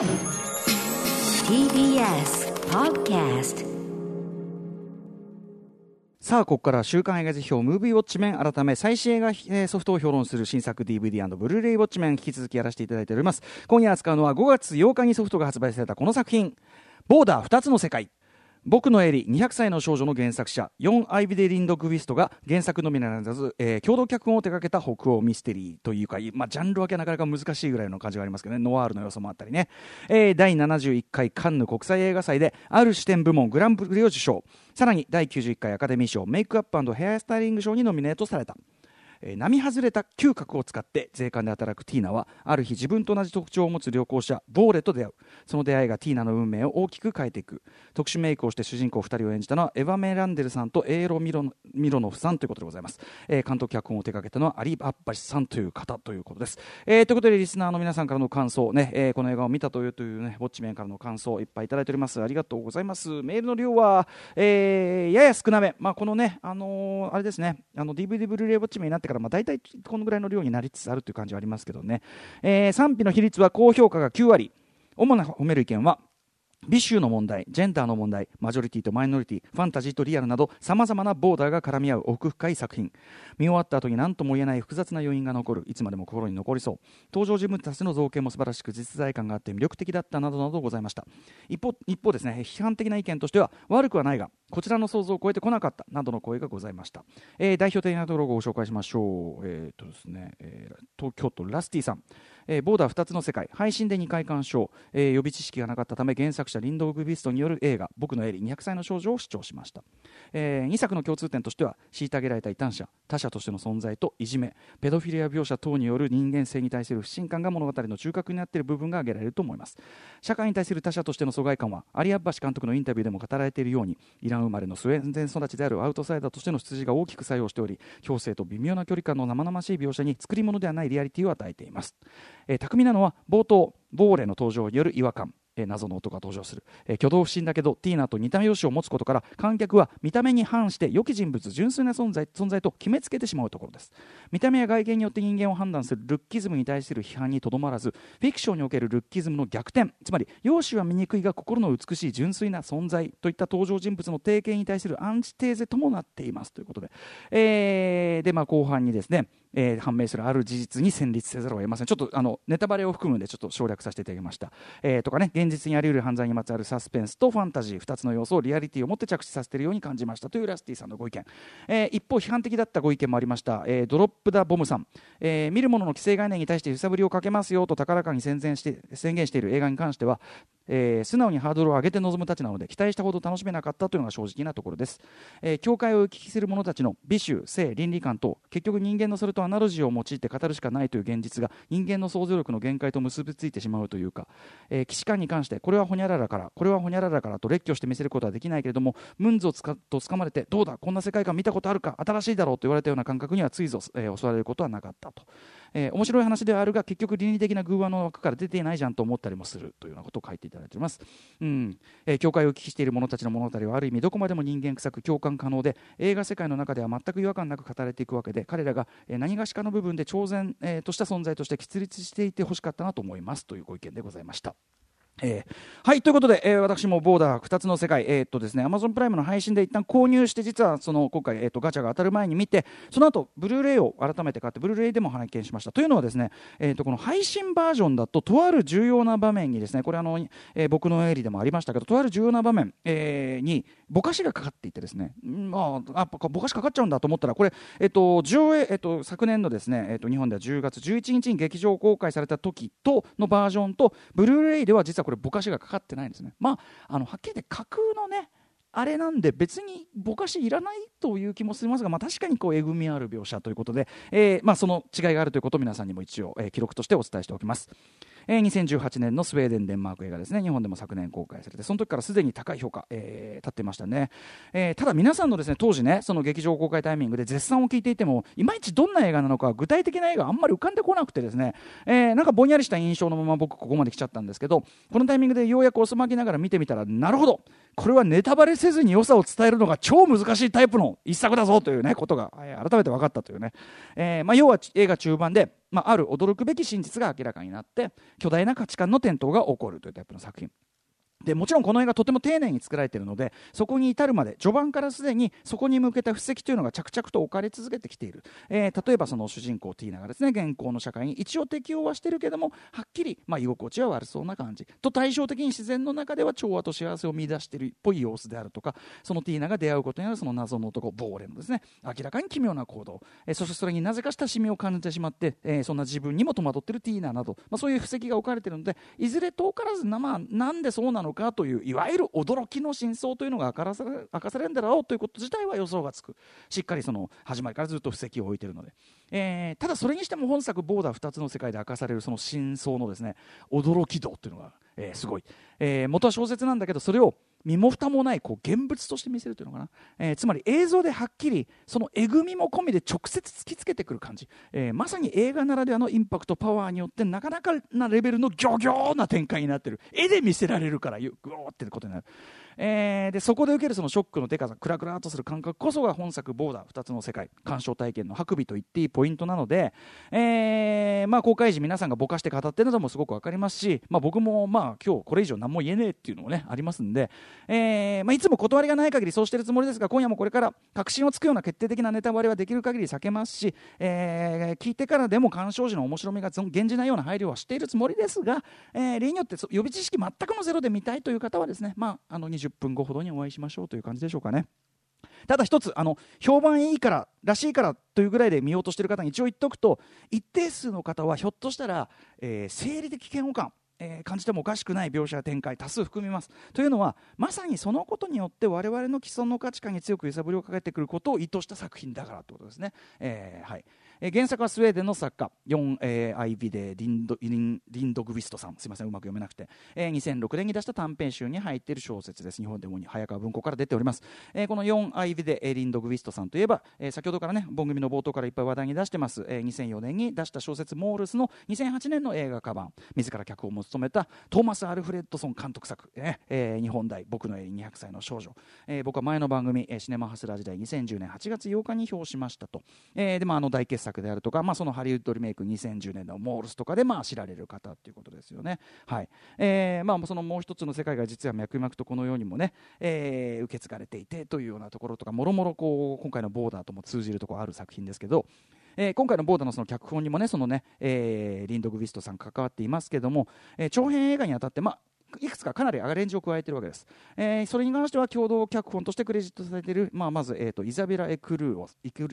TBS Podcast さあここから週刊映画辞表ムービーウォッチメン改め最新映画えーソフトを評論する新作 DVD& ブルーレイウォッチメン引き続きやらせていただいております。今夜扱うのは5月8日にソフトが発売されたこの作品。ボーダー2つの世界。僕のエリ200歳の少女の原作者ヨン・アイビデ・リンド・グビストが原作のみならず、えー共同脚本を手掛けた北欧ミステリーというか、まあ、ジャンル分けはなかなか難しいぐらいの感じがありますけどね。ノワールの要素もあったりね、えー第71回カンヌ国際映画祭である視点部門グランプリを受賞。さらに第91回アカデミー賞メイクアップヘアスタイリング賞にノミネートされた。え並外れた嗅覚を使って税関で働くティーナはある日自分と同じ特徴を持つ旅行者ボーレと出会う。その出会いがティーナの運命を大きく変えていく。特殊メイクをして主人公2人を演じたのはエヴァ・メランデルさんとエーロ・ミロミロノフさんということでございます、えー監督脚本を手掛けたのはアリ・アッバシさんという方ということです、えーということでリスナーの皆さんからの感想ね、えーこの映画を見たというというねウォッチメンからの感想いっぱいいただいております。ありがとうございます。メールの量は、えーやや少なめ。まあこのねあのーあれですね。あの DVD ブルーレイウォッチメンになってからまあ大体このぐらいの量になりつつあるという感じはありますけどね、えー賛否の比率は高評価が9割主な褒める意見は美醜の問題、ジェンダーの問題、マジョリティとマイノリティ、ファンタジーとリアルなど、さまざまなボーダーが絡み合う奥深い作品。見終わった後に何とも言えない複雑な余韻が残る、いつまでも心に残りそう。登場人物たちの造形も素晴らしく、実在感があって魅力的だったなどなどございました。一方、一方ですね、批判的な意見としては、悪くはないが、こちらの想像を超えてこなかった、などの声がございました。えー代表的なところをご紹介しましょう。えーとですね、えー東京都ラスティさん。えーボーダー2つの世界配信で2回鑑賞、えー予備知識がなかったため原作者リンドーグビストによる映画「僕のエリ200歳の少女」を視聴しました、え2作の共通点としては虐げられた異端者他者としての存在といじめペドフィリア描写等による人間性に対する不信感が物語の中核になっている部分が挙げられると思います社会に対する他者としての疎外感はアリアッバシ監督のインタビューでも語られているようにイラン生まれのスウェーデン育ちであるアウトサイダーとしての出自が大きく作用しており強制と微妙な距離感の生々しい描写に作り物ではないリアリティを与えています、えー巧みなのは冒頭ボーレの登場による違和感。え謎の音が登場する、え挙動不審だけどティーナと似た容姿を持つことから観客は見た目に反して良き人物純粋な存在存在と決めつけてしまうところです。見た目や外見によって人間を判断するルッキズムに対する批判にとどまらずフィクションにおけるルッキズムの逆転。つまり容姿は醜いが心の美しい純粋な存在といった登場人物の定型に対するアンチテーゼともなっています。ということで、えーでまあ、後半にですねえー判明するある事実に戦慄せざるを得ません。ちょっとあのネタバレを含むのでちょっと省略させていただきました、えーとかね現実にあり得る犯罪にまつわるサスペンスとファンタジー2つの要素をリアリティを持って着地させているように感じました。というラスティさんのご意見、えー一方批判的だったご意見もありました、えードロップ・ダ・ボムさん、えー見る者の既成概念に対して揺さぶりをかけますよと高らかに宣言して宣言している映画に関してはえー素直にハードルを上げて臨むたちなので期待したほど楽しめなかったというのが正直なところです、えー教会を行き来する者たちの美醜性倫理観と結局人間のそれとアナロジーを用いて語るしかないという現実が人間の想像力の限界と結びついてしまうというか、えー、既視感に関してこれはホニャララからこれはホニャララからと列挙して見せることはできないけれどもムンズをつかと掴まれてどうだこんな世界観見たことあるか新しいだろうと言われたような感覚にはついぞ、えー襲われることはなかったと。えー面白い話ではあるが結局倫理的な偶話の枠から出ていないじゃんと思ったりもするというようなことを書いていただいております、うんえー教会を聞きしている者たちの物語はある意味どこまでも人間臭く共感可能で映画世界の中では全く違和感なく語られていくわけで彼らが、え何がしかの部分で超然、えーとした存在として喫立していてほしかったなと思いますというご意見でございました。えーはいということで、えー私もボーダー2つの世界、えーっとですね、Amazon プライムの配信で一旦購入して実はその今回、えーっとガチャが当たる前に見てその後ブルーレイを改めて買ってブルーレイでも拝見しました。というのはですね、えーっとこの配信バージョンだととある重要な場面にですねこれあの、えー僕のエリでもありましたけどとある重要な場面、えーにぼかしがかかっていてですね、まあ、あぼかしかかっちゃうんだと思ったらこれ、えっと上映、えっと昨年のですね、えっと日本では10月11日に劇場公開された時とのバージョンとブルーレイでは実はこれこれぼかしがかかってないんですね。まあ、あのはっきり言って架空のねあれなんで別にぼかしいらないという気もしますが、まあ、確かにこうえぐみある描写ということで、えーまあ、その違いがあるということを皆さんにも一応、えー記録としてお伝えしておきます。えー2018年のスウェーデン・デンマーク映画ですね。日本でも昨年公開されてその時からすでに高い評価、えー立ってましたね、えーただ皆さんのですね当時ねその劇場公開タイミングで絶賛を聞いていてもいまいちどんな映画なのか具体的な映画あんまり浮かんでこなくてですね、えーなんかぼんやりした印象のまま僕ここまで来ちゃったんですけどこのタイミングでようやくおすまきながら見てみたらなるほどこれはネタバレせずに良さを伝えるのが超難しいタイプの一作だぞというねことが、え改めて分かったというね、えーまあ、要は映画中盤でまあ、ある驚くべき真実が明らかになって巨大な価値観の転倒が起こるというタイプの作品。でもちろんこの映画とても丁寧に作られているのでそこに至るまで序盤からすでにそこに向けた布石というのが着々と置かれ続けてきている、えー、例えばその主人公ティーナがですね現行の社会に一応適応はしてるけどもはっきり、まあ、居心地は悪そうな感じ。と対照的に自然の中では調和と幸せを見出しているっぽい様子であるとかそのティーナが出会うことによるその謎の男ボーレのですね。明らかに奇妙な行動、えー、そしてそれになぜか親しみを感じてしまって、えー、そんな自分にも戸惑っているティーナなど、まあ、そういう布石が置かれているのでいずれ遠からずな,、まあ、なんでそうなののかといういわゆる驚きの真相というのが明かされ明かされるんだろうということ自体は予想がつく。しっかりその始まりからずっと布石を置いているので、えー、ただそれにしても本作「ボーダー2つの世界」で明かされるその真相のですね驚き度というのが、えー、すごい、えー、元は小説なんだけどそれを身も蓋もないこう現物として見せるというのかな、えー、つまり映像ではっきりそのえぐみも込みで直接突きつけてくる感じ、えー、まさに映画ならではのインパクトパワーによってなかなかなレベルのギョギョーな展開になってる。絵で見せられるからグーってことになる。えー、でそこで受けるそのショックのでかさクラクラとする感覚こそが本作「ボーダー2つの世界」鑑賞体験の白尾と言っていいポイントなので、えーまあ、公開時皆さんがぼかして語ってるのもすごく分かりますし、まあ、僕もまあ今日これ以上何も言えねえっていうのもねありますんで、えーまあ、いつも断りがない限りそうしてるつもりですが今夜もこれから確信をつくような決定的なネタバレはできる限り避けますし、えー、聞いてからでも鑑賞時の面白みが減じないような配慮はしているつもりですが、えー、例によって予備知識全くのゼロで見たいという方はですね、まあ、あの20 10分後ほどにお会いしましょうという感じでしょうかね。ただ一つあの評判いいかららしいからというぐらいで見ようとしている方に一応言っておくと一定数の方はひょっとしたら、えー、生理的嫌悪感えー、感じてもおかしくない描写や展開多数含みます。というのはまさにそのことによって我々の既存の価値観に強く揺さぶりをかけてくることを意図した作品だからということですね、えーはい。え、原作はスウェーデンの作家。ヨン、えー、アイビデリンドリンリンドグビストさん。すみませんうまく読めなくて、えー、2006年に出した短編集に入っている小説です。日本でも早川文庫から出ております、えー、このヨンアイビデリンドグビストさんといえば、えー、先ほどからね番組の冒頭からいっぱい話題に出してます、えー、2004年に出した小説モールスの2008年の映画化版自ら脚本も務めたトーマス・アルフレッドソン監督作、ね。えー、日本大僕の絵200歳の少女、えー、僕は前の番組、シネマハスラー時代2010年8月8日に表しましたと、えーでまあ、あの大傑作であるとか、まあ、そのハリウッドリメイク2010年のモールスとかでまあ知られる方っていうことですよね。はいえーまあ、そのもう一つの世界が実は脈々とこのようにもね、えー、受け継がれていてというようなところとかもろもろこう今回のボーダーとも通じるところある作品ですけど、えー、今回のボーダーのその脚本にもねそのね、えー、リンドグ・ウィストさん関わっていますけども、えー、長編映画にあたって、まあ、いくつかかなりアレンジを加えているわけです、えー、それに関しては共同脚本としてクレジットされている、まあ、まず、えーと、イザベラ・エクルー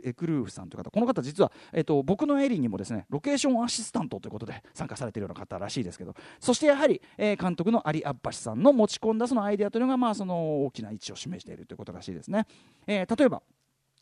エクルーフさんという方。この方実は、えーと、僕のエリーにもですねロケーションアシスタントということで参加されているような方らしいですけど。そしてやはり、えー、監督のアリ・アッバシさんの持ち込んだそのアイデアというのが、まあ、その大きな位置を示しているということらしいですね、えー、例えば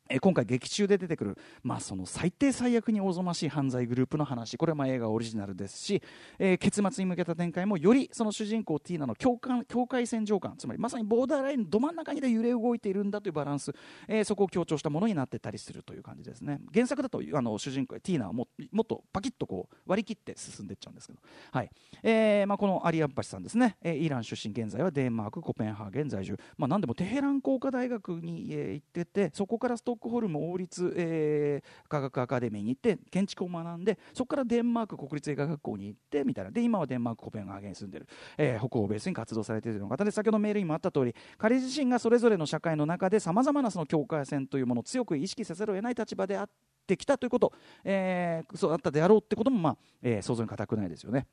え今回劇中で出てくる、まあ、その最低最悪におぞましい犯罪グループの話。これはまあ映画オリジナルですし、えー、結末に向けた展開もよりその主人公ティーナの境界境界線上感。つまりまさにボーダーラインのど真ん中にで揺れ動いているんだというバランス、えー、そこを強調したものになってたりするという感じですね。原作だとあの主人公ティーナはももっとパキッとこう割り切って進んでいっちゃうんですけど、はい。えーまあ、このアリアッバシさんですね、えー、イラン出身現在はデンマークコペンハーゲン在住、まあ、何でもテヘラン工科大学に、えー、行っててそこからストックホルム王立えー、科学アカデミーに行って建築を学んでそこからデンマーク国立映画学校に行ってみたいなで今はデンマークコペンハーゲンに住んでる、えー、北欧ベースに活動されている方で先ほどメールにもあった通り彼自身がそれぞれの社会の中でさまざまなその境界線というものを強く意識せざるを得ない立場であってきたということ、えー、そうだったであろうってことも、まあえー、想像に難くないですよね。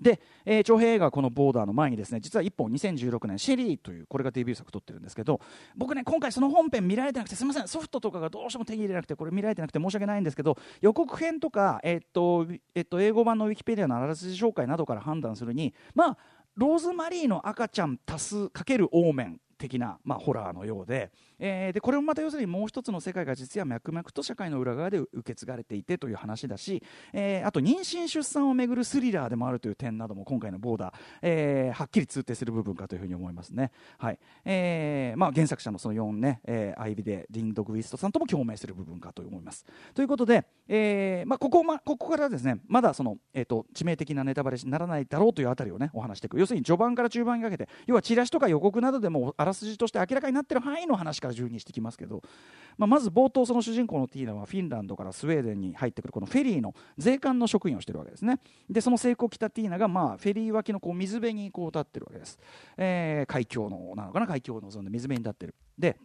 で、えー、長編映画この「ボーダー」の前にですね実は1本2016年「シェリー」というこれがデビュー作撮ってるんですけど僕ね今回その本編見られてなくてすみませんソフトとかがどうしても手に入れなくてこれ見られてなくて申し訳ないんですけど予告編とか、えー、っとえー、っと英語版のウィキペディアのあらすじ紹介などから判断するにまあローズマリーの赤ちゃん足すかけるオーメン的な、まあ、ホラーのようで,、えー、でこれもまた要するにもう一つの世界が実は脈々と社会の裏側で受け継がれていてという話だし、えー、あと妊娠出産をめぐるスリラーでもあるという点なども今回のボーダー、えー、はっきり通底する部分かというふうに思いますね、はい。えーまあ、原作者のその4ね、えー、アイビデリンド・グウィストさんとも共鳴する部分かと思います。ということで、えーまあ、ここまここからですねまだその、えーと、致命的なネタバレにならないだろうというあたりをねお話していく。要するに序盤から中盤にかけて要はチラシとか予告などでもあらすじとして明らかになっている範囲の話から順にしてきますけど、まあ、まず冒頭その主人公のティーナはフィンランドからスウェーデンに入ってくるこのフェリーの税関の職員をしてるわけですね。でその成功を着たティーナが、まあ、フェリー脇のこう水辺にこう立ってるわけです、えー、海峡のなのかな海峡を望んで水辺に立ってる。で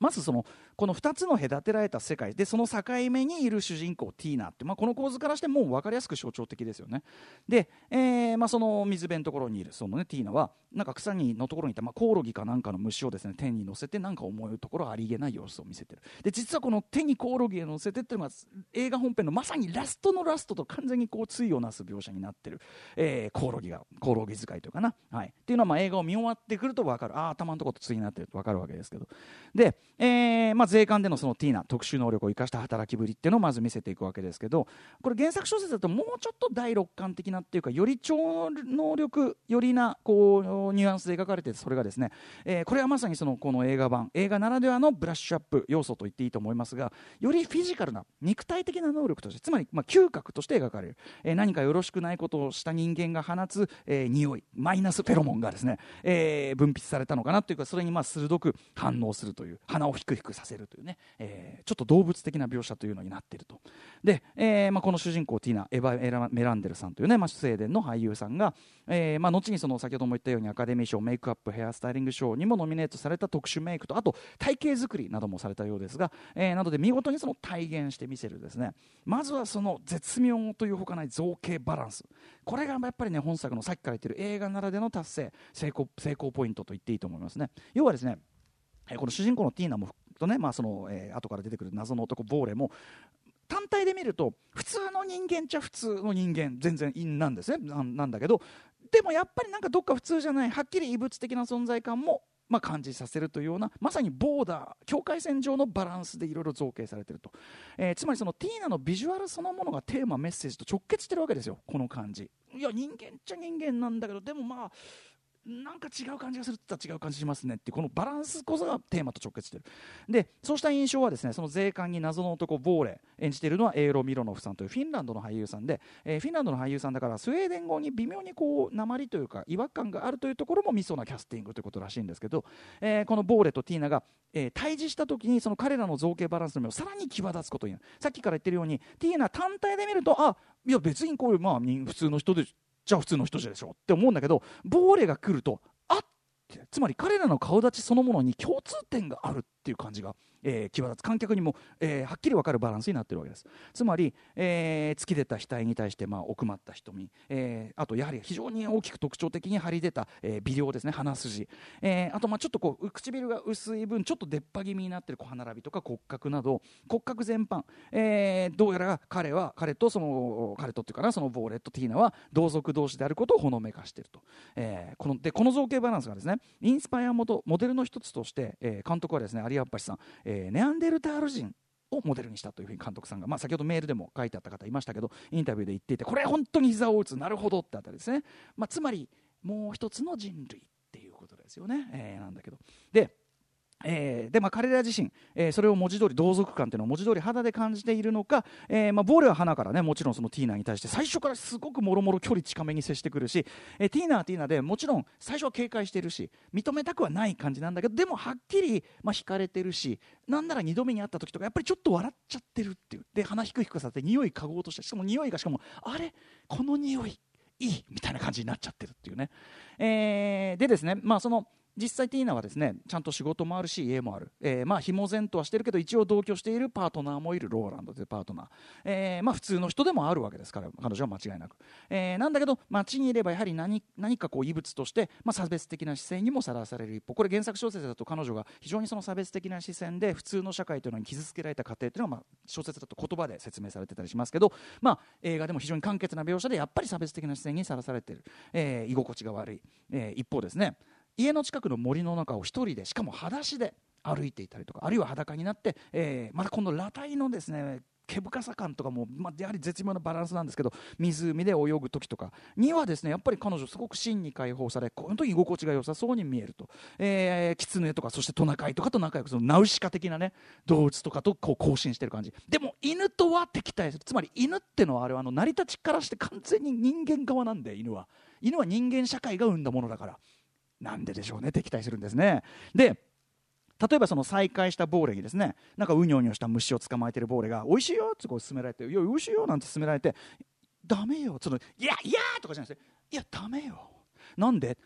まずそのこの2つの隔てられた世界でその境目にいる主人公ティーナって、まあ、この構図からしてもう分かりやすく象徴的ですよね。で、えーまあ、その水辺のところにいるその、ね、ティーナはなんか草にのところにいた、まあ、コオロギかなんかの虫をですね手に乗せてなんか思うところありげない様子を見せてる。で実はこの手にコオロギを乗せてっていうのが映画本編のまさにラストのラストと完全にこう対をなす描写になってる、えー、コオロギがコオロギ使いというかな、はい、っていうのはまあ映画を見終わってくると分かる。ああ頭のところと対になってると分かるわけですけど。で、えーまあ、税関でのそのティーナ特殊能力を生かした働きぶりっていうのをまず見せていくわけですけどこれ原作小説だともうちょっと第六感的なっていうかより超能力よりなこうニュアンスで描かれてそれがですね、えー、これはまさにそのこの映画版映画ならではのブラッシュアップ要素と言っていいと思いますがよりフィジカルな肉体的な能力としてつまりまあ嗅覚として描かれる、えー、何かよろしくないことをした人間が放つ、えー、匂いマイナスフェロモンがですね、えー、分泌されたのかなというかそれにまあ鋭く反応するという鼻をひくひくさせせるというね、えー、ちょっと動物的な描写というのになっていると。で、えーまあ、この主人公ティーナエヴァ・メランデルさんというね、まあ、スウェーデンの俳優さんが、えーまあ、後にその先ほども言ったようにアカデミー賞メイクアップヘアスタイリング賞にもノミネートされた特殊メイクとあと体型作りなどもされたようですが、えー、などで見事にその体現してみせるですね。まずはその絶妙というほかない造形バランス。これがやっぱりね本作のさっきから言ってる映画ならでの達成成功成功ポイントと言っていいと思いますね。要はですねこの主人公のティーナもとね、まあそのえー、後から出てくる謎の男ボーレも単体で見ると普通の人間っちゃ普通の人間全然陰なんですね。なんだけどでもやっぱりなんかどっか普通じゃないはっきり異物的な存在感もまあ、感じさせるというようなまさにボーダー境界線上のバランスでいろいろ造形されていると、えー、つまりそのティーナのビジュアルそのものがテーマメッセージと直結してるわけですよ。この感じ。いや人間っちゃ人間なんだけどでもまあなんか違う感じがするって言ったら違う感じしますねってこのバランスこそがテーマと直結してる。でそうした印象はですねその税関に謎の男ボーレ演じているのはエーロ・ミロノフさんというフィンランドの俳優さんで、えー、フィンランドの俳優さんだからスウェーデン語に微妙にこう鉛というか違和感があるというところもミソなキャスティングということらしいんですけど、えー、このボーレとティーナが、えー、対峙した時にその彼らの造形バランスの目をさらに際立つことになるさっきから言ってるようにティーナ単体で見るとあいや別にこういうまあ普通の人でじゃあ普通の人じゃでしょって思うんだけどボーレが来るとあっつまり彼らの顔立ちそのものに共通点がある。っていう感じがえー、際立つ。観客にも、えー、はっきり分かるバランスになってるわけです。つまり、えー、突き出た額に対して、まあ、奥まった瞳、えー、あとやはり非常に大きく特徴的に張り出た、えー、微量ですね。鼻筋、えー、あとまあちょっとこう唇が薄い分ちょっと出っ歯気味になってる小歯並びとか骨格など骨格全般、えー、どうやら彼は彼とその彼とっていうかなそのボーレット・ティーナは同族同士であることをほのめかしていると、えー、このでこの造形バランスがですねインスパイアモモデルの一つとして、えー、監督はですねリアッパシさん、えー、ネアンデルタール人をモデルにしたというふうに監督さんが、まあ、先ほどメールでも書いてあった方いましたけどインタビューで言っていてこれ本当に膝を打つなるほどってあたりですね、まあ、つまりもう一つの人類っていうことですよね、えー、なんだけど。でえー、でまあ、彼ら自身、えー、それを文字通り同族感というのを文字通り肌で感じているのか、えーまあ、ボーレは花からねもちろんそのティーナに対して最初からすごくもろもろ距離近めに接してくるし、えー、ティーナはティーナでもちろん最初は警戒しているし認めたくはない感じなんだけどでもはっきり、まあ、惹かれてるしなんなら2度目に会った時とかやっぱりちょっと笑っちゃってるっていう。で鼻ひくひくさせて匂い嗅ごうとしてしかも匂いがしかもあれ？この匂いいい！みたいな感じになっちゃってるっていうね、えー、でですねまあその実際ティーナはですねちゃんと仕事もあるし家もある、えー、まあひも然とはしてるけど一応同居しているパートナーもいる。ローランドというパートナー、えー、まあ普通の人でもあるわけですから彼女は間違いなく、えー、なんだけど街にいればやはり何何かこう異物として、まあ、差別的な視線にもさらされる一方。これ原作小説だと彼女が非常にその差別的な視線で普通の社会というのに傷つけられた過程というのは、まあ、小説だと言葉で説明されてたりしますけど、まあ、映画でも非常に簡潔な描写でやっぱり差別的な視線にさらされている、えー、居心地が悪い、えー、一方ですね。家の近くの森の中を1人でしかも裸足で歩いていたりとかあるいは裸になって、えー、またこの裸体のですね毛深さ感とかも、まあ、やはり絶妙なバランスなんですけど湖で泳ぐ時とかにはですねやっぱり彼女すごく真に解放されこの時居心地が良さそうに見えると、えー、狐とかそしてトナカイとかと仲良くそのナウシカ的なね動物とかとこう交信してる感じ。でも犬とは敵対する。つまり犬ってのはあれはあの成り立ちからして完全に人間側なんで犬は。犬は人間社会が生んだものだから。なんででしょうね敵対するんですね。で例えばその再開したボーレにですね。なんかうにょうにょした虫を捕まえてるボーレが「おいしいよ」ってこう勧められて「いや美味しいよ」なんて勧められて「ダメよ」その「いやいや」とかじゃなくて「いやダメよ」なんで？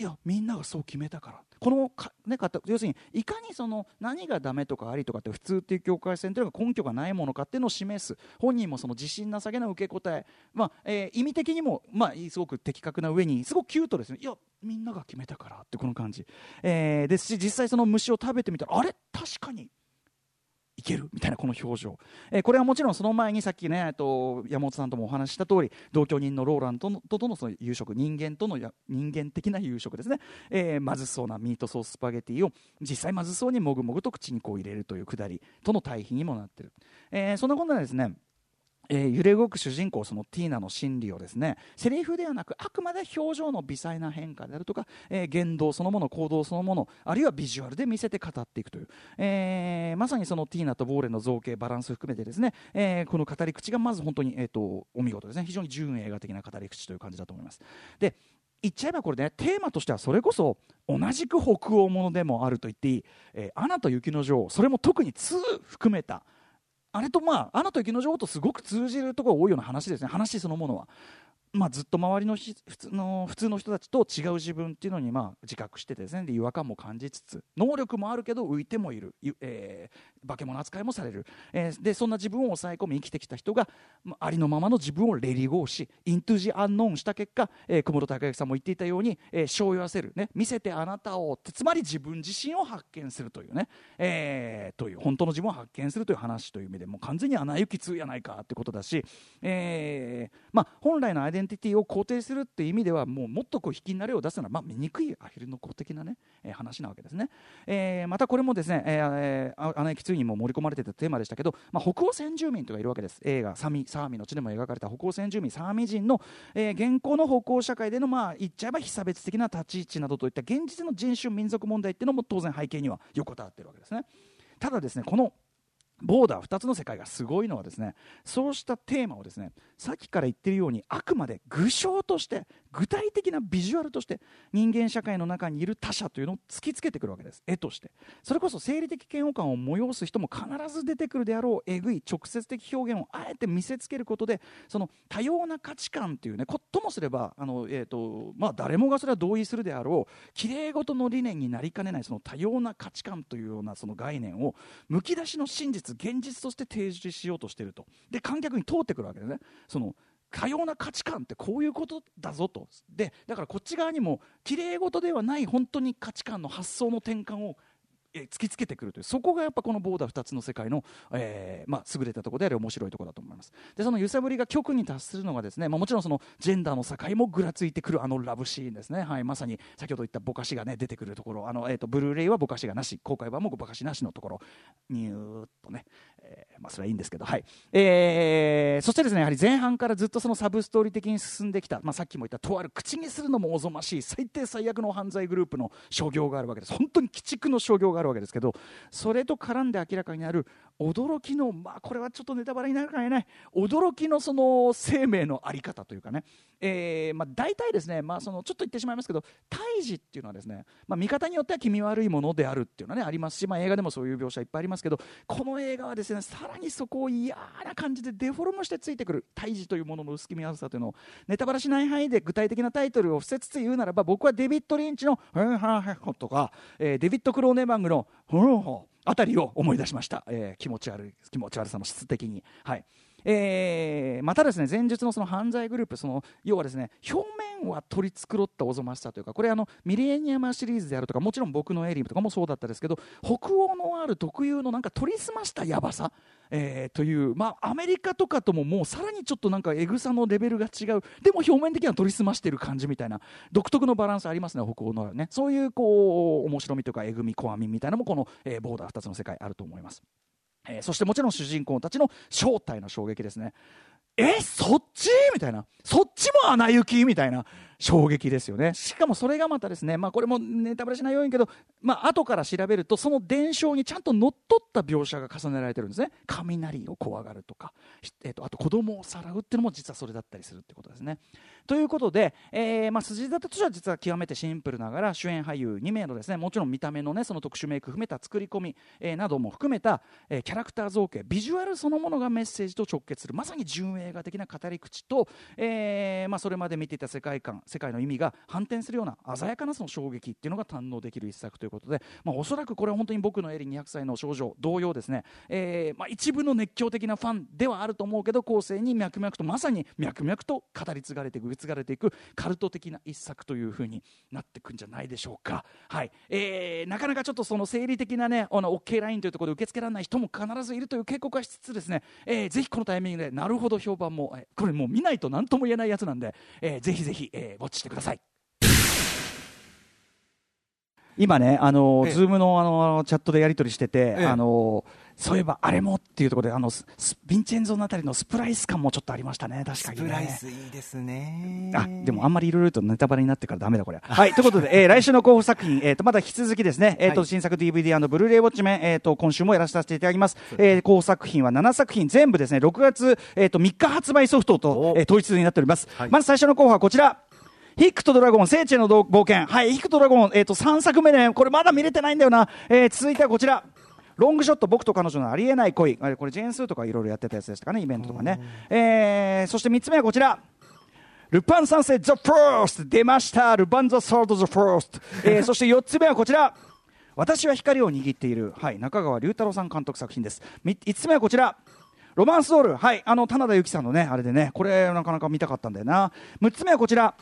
いやみんながそう決めたからこのか、ね、要するにいかにその何がダメとかありとかって普通っていう境界線というのが根拠がないものかっていうのを示す。本人もその自信なさげな受け答え、まあえー、意味的にも、まあ、すごく的確な上にすごくキュートですね。いやみんなが決めたからってこの感じ、えー、ですし実際その虫を食べてみたらあれ？確かに。いけるみたいなこの表情、えー、これはもちろんその前にさっきねと山本さんともお話しした通り同居人のローランドとのその夕食人間との人間的な夕食ですね、えー、まずそうなミートソーススパゲティを実際まずそうにもぐもぐと口にこう入れるというくだりとの対比にもなってる、えー、そんなことなんですねえー、揺れ動く主人公そのティーナの心理をですねセリフではなくあくまで表情の微細な変化であるとか、えー、言動そのもの行動そのものあるいはビジュアルで見せて語っていくという、えー、まさにそのティーナとボーレの造形バランス含めてですね、えこの語り口がまず本当に、えーと、お見事ですね。非常に純映画的な語り口という感じだと思います。で言っちゃえばこれねテーマとしてはそれこそ同じく北欧ものでもあると言っていい「えアナと雪の女王」それも特に2含めたあれとまあ、アナと雪の女王とすごく通じるところが多いような話ですね、話そのものは。まあ、ずっと周りの普通の普通の人たちと違う自分っていうのにまあ自覚してですね。で違和感も感じつつ能力もあるけど浮いてもいる、えー、化け物扱いもされる、えー、でそんな自分を抑え込み生きてきた人が、あ、りのままの自分をレリゴーしイントゥジアンノーンした結果、えー、久保田孝之さんも言っていたように、えー、しわせる、ね、見せてあなたをつまり自分自身を発見するというね、えー、という本当の自分を発見するという話という意味でもう完全にアナ雪2やないかってことだし、えーまあ、本来のアイデンティティを肯定するっていう意味ではもうもっとこう引きなれを出すのは、まあ、醜いアヒルの子的なね、えー、話なわけですね、えー、またこれもですね、えー、アナ雪2にも盛り込まれてたテーマでしたけど、まあ、北欧先住民とかいるわけです。映画「サミサーミの地」でも描かれた北欧先住民サーミ人の、えー、現行の北欧社会でのまあ言っちゃえば被差別的な立ち位置などといった現実の人種民族問題っていうのも当然背景には横たわってるわけですね。ただですねこのボーダー2つの世界がすごいのはですねそうしたテーマをですねさっきから言ってるようにあくまで具象として具体的なビジュアルとして人間社会の中にいる他者というのを突きつけてくるわけです。絵として。それこそ生理的嫌悪感を催す人も必ず出てくるであろうえぐい直接的表現をあえて見せつけることでその多様な価値観というねこともすればあの、えーとまあ、誰もがそれは同意するであろうきれいごとの理念になりかねないその多様な価値観というようなその概念をむき出しの真実現実として提示しようとしていると。で観客に通ってくるわけですね。その多様な価値観ってこういうことだぞと。でだからこっち側にもきれい事ではない本当に価値観の発想の転換を突きつけてくるという。そこがやっぱこのボーダー2つの世界の、えーまあ、優れたところであり面白いところだと思います。でその揺さぶりが極に達するのがですね、まあ、もちろんそのジェンダーの境もぐらついてくるあのラブシーンですね、はい、まさに先ほど言ったぼかしが、ね、出てくるところ。あの、えーと、ブルーレイはぼかしがなし公開版もぼかしなしのところ。ニューッとね、えーまあ、それはいいんですけど、はい。えー、そしてですねやはり前半からずっとそのサブストーリー的に進んできた、まあ、さっきも言ったとある口にするのもおぞましい最低最悪の犯罪グループの商業があるわけです。本当に鬼畜の商業があるわけですけどそれと絡んで明らかになる驚きの、まあ、これはちょっとネタバレになるかもしれない。驚きのその生命の在り方というかね、えーまあ、大体ですね、まあ、そのちょっと言ってしまいますけど胎児っていうのはですね、まあ、見方によっては気味悪いものであるっていうのは、ね、ありますし、まあ、映画でもそういう描写いっぱいありますけどこの映画はですねさらにそこを嫌な感じでデフォルムしてついてくる胎児というものの薄気味悪さというのをネタバラしない範囲で具体的なタイトルを伏せつつ言うならば僕はデビッド・リンチの「フンハンヘッホ」とか、えー、デビッド・クローネバングの「フンホあたりを思い出しました、えー、気持ち悪い気持ち悪さの質的に。はいえー、またですね前述のその犯罪グループその要はですね表面は取り繕ったおぞましさというかこれあのミレニアムシリーズであるとかもちろん僕のエリーとかもそうだったですけど北欧のある特有のなんか取り澄ましたやばさ、えー、というまあアメリカとかとももうさらにちょっとなんかエグさのレベルが違うでも表面的には取り澄ましてる感じみたいな独特のバランスありますね北欧のねそういうこう面白みとかえぐみこわみみたいなのもこの、えー、ボーダー2つの世界あると思います。えー、そしてもちろん主人公たちの正体の衝撃ですね。えそっち？みたいな。そっちも穴行きみたいな衝撃ですよね。しかもそれがまたですね、まあ、これもネタバレしないようにけど、まあ後から調べるとその伝承にちゃんとのっとった描写が重ねられてるんですね。雷を怖がるとか、えー、とあと子供をさらうっていうのも実はそれだったりするってことですね。ということで、えーまあ、筋立てとしては実は極めてシンプルながら主演俳優2名のですねもちろん見た目のねその特殊メイク含めた作り込み、えー、なども含めた、えー、キャラクター造形ビジュアルそのものがメッセージと直結するまさに純映画的な語り口と、えーまあ、それまで見ていた世界観世界の意味が反転するような鮮やかなその衝撃っていうのが堪能できる一作ということで、まあ、おそらくこれは本当に僕のエリ200歳の少女同様ですね、えーまあ、一部の熱狂的なファンではあると思うけど後世に脈々とまさに脈々と語り継がれていく継がれていくカルト的な一作というふうになっていくんじゃないでしょうか、はい。えー、なかなかちょっとその生理的なねあの OK ラインというところで受け付けられない人も必ずいるという警告はしつつですね、えー、ぜひこのタイミングでなるほど評判も、えー、これもう見ないと何とも言えないやつなんで、えー、ぜひぜひ、えー、ウォッチしてください。今ね、あの、ズームのあのチャットでやり取りしてて、あのそういえばあれもっていうところであのヴィンチェンゾのあたりのスプライス感もちょっとありましたね。確かに、ね、スプライスいいですね。あでもあんまりいろいろとネタバレになってからダメだこれ。はいということで、えー、来週の候補作品、えーと、まだ引き続きですね、えーと、はい、新作 DVD& ブルーレイウォッチメン、えーと、今週もやらせていただきます、えー、候補作品は7作品全部ですね。6月、えー、と3日発売ソフトと、えー、統一になっております、はい、まず最初の候補はこちら。ヒックとドラゴン、聖地への冒険。はい、ヒックとドラゴン、えっ、ー、と、3作目ね、これまだ見れてないんだよな。えー、続いてはこちら。ロングショット、僕と彼女のありえない恋。これ、ジェーンスーとかいろいろやってたやつでしたかね、イベントとかね。えー、そして3つ目はこちら。ルパン三世ザ・ファースト出ました。ルパン・ザ・ソード・ザ・ファースト、えー、そして4つ目はこちら。私は光を握っている、はい、中川龍太郎さん監督作品です。5つ目はこちら。ロマンスドール、はい、あの棚田由紀さんのねあれでねこれなかなか見たかったんだよな。6つ目はこちら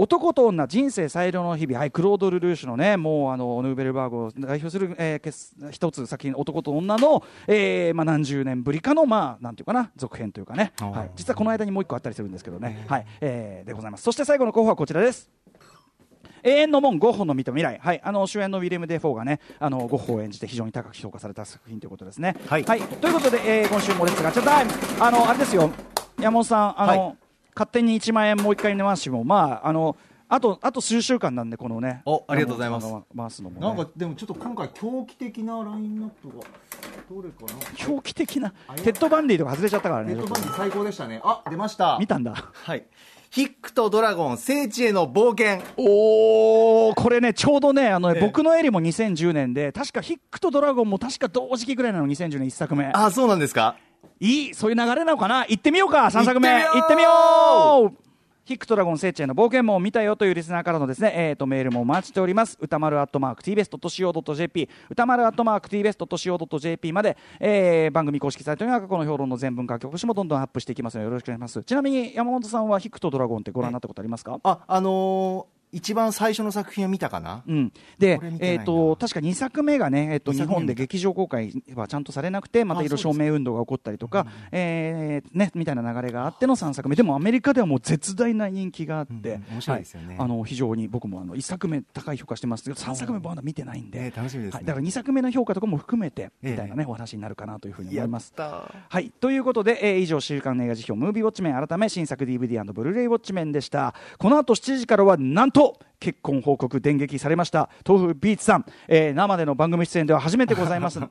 男と女人生最良の日々、はい、クロード・ルルーシュのねもうあのヌーベルバーグを代表する、えー、一作男と女の、えーまあ、何十年ぶりかのまあなんていうかな続編というかね、はい、実はこの間にもう一個あったりするんですけどね、はい。えー、でございます。そして最後の候補はこちらです。永遠の門ゴッホの見た未来、はい、あの主演のウィレム・デ・フォーがねあのゴッホを演じて非常に高く評価された作品ということですね。はい、はい、ということで、えー、今週も Let's ガチャ timeあのあれですよ。山本さんあの、はい勝手に1万円もう一回寝ますしも、まあ、あのあとあと数週間なんでこのね。おありがとうございます。回すのも、ね、なんかでもちょっと今回狂気的なラインナップがどれかな？狂気的なテッドバンディとか外れちゃったからねテッドバンディ最高でしたね。あ出ました。見たんだ。はい。ヒックとドラゴン聖地への冒険。おおこれねちょうどねあの、ね、僕のエリも2010年で確かヒックとドラゴンも確か同時期ぐらいなの2010年1作目。あそうなんですか？いいそういう流れなのかな？行ってみようか3作目。行ってみよう。ヒックトラゴン聖地への冒険もを見たよというリスナーからのですね、えー、とメールもお待ちしております。歌丸アットマーク TBS.CO.JP 歌丸アットマーク TBS.CO.JP まで、えー、番組公式サイトには過去の評論の全文書き起こしもどんどんアップしていきますのでよろしくお願いします。ちなみに山本さんはヒックとドラゴンってご覧になったことありますか？ああのー一番最初の作品を見たかな、うん、で、えーと、確か2作目がね、えーと、日本で劇場公開はちゃんとされなくてまたいろいろ証明運動が起こったりとか、えー、ね、みたいな流れがあっての3作目。でもアメリカではもう絶大な人気があって、あの非常に僕もあの1作目高い評価してますけど3作目まだ見てないんで、楽しみです、はい、だから2作目の評価とかも含めてみたいなね、お話になるかなというふうに思います。はい、ということで、えー、以上週刊映画辞表ムービーウォッチメン改め新作 DVD& ブルーレイウォッチメンでした。この後7時からはなんと結婚報告電撃されました。豆腐ビーツさん、えー、生での番組出演では初めてございます。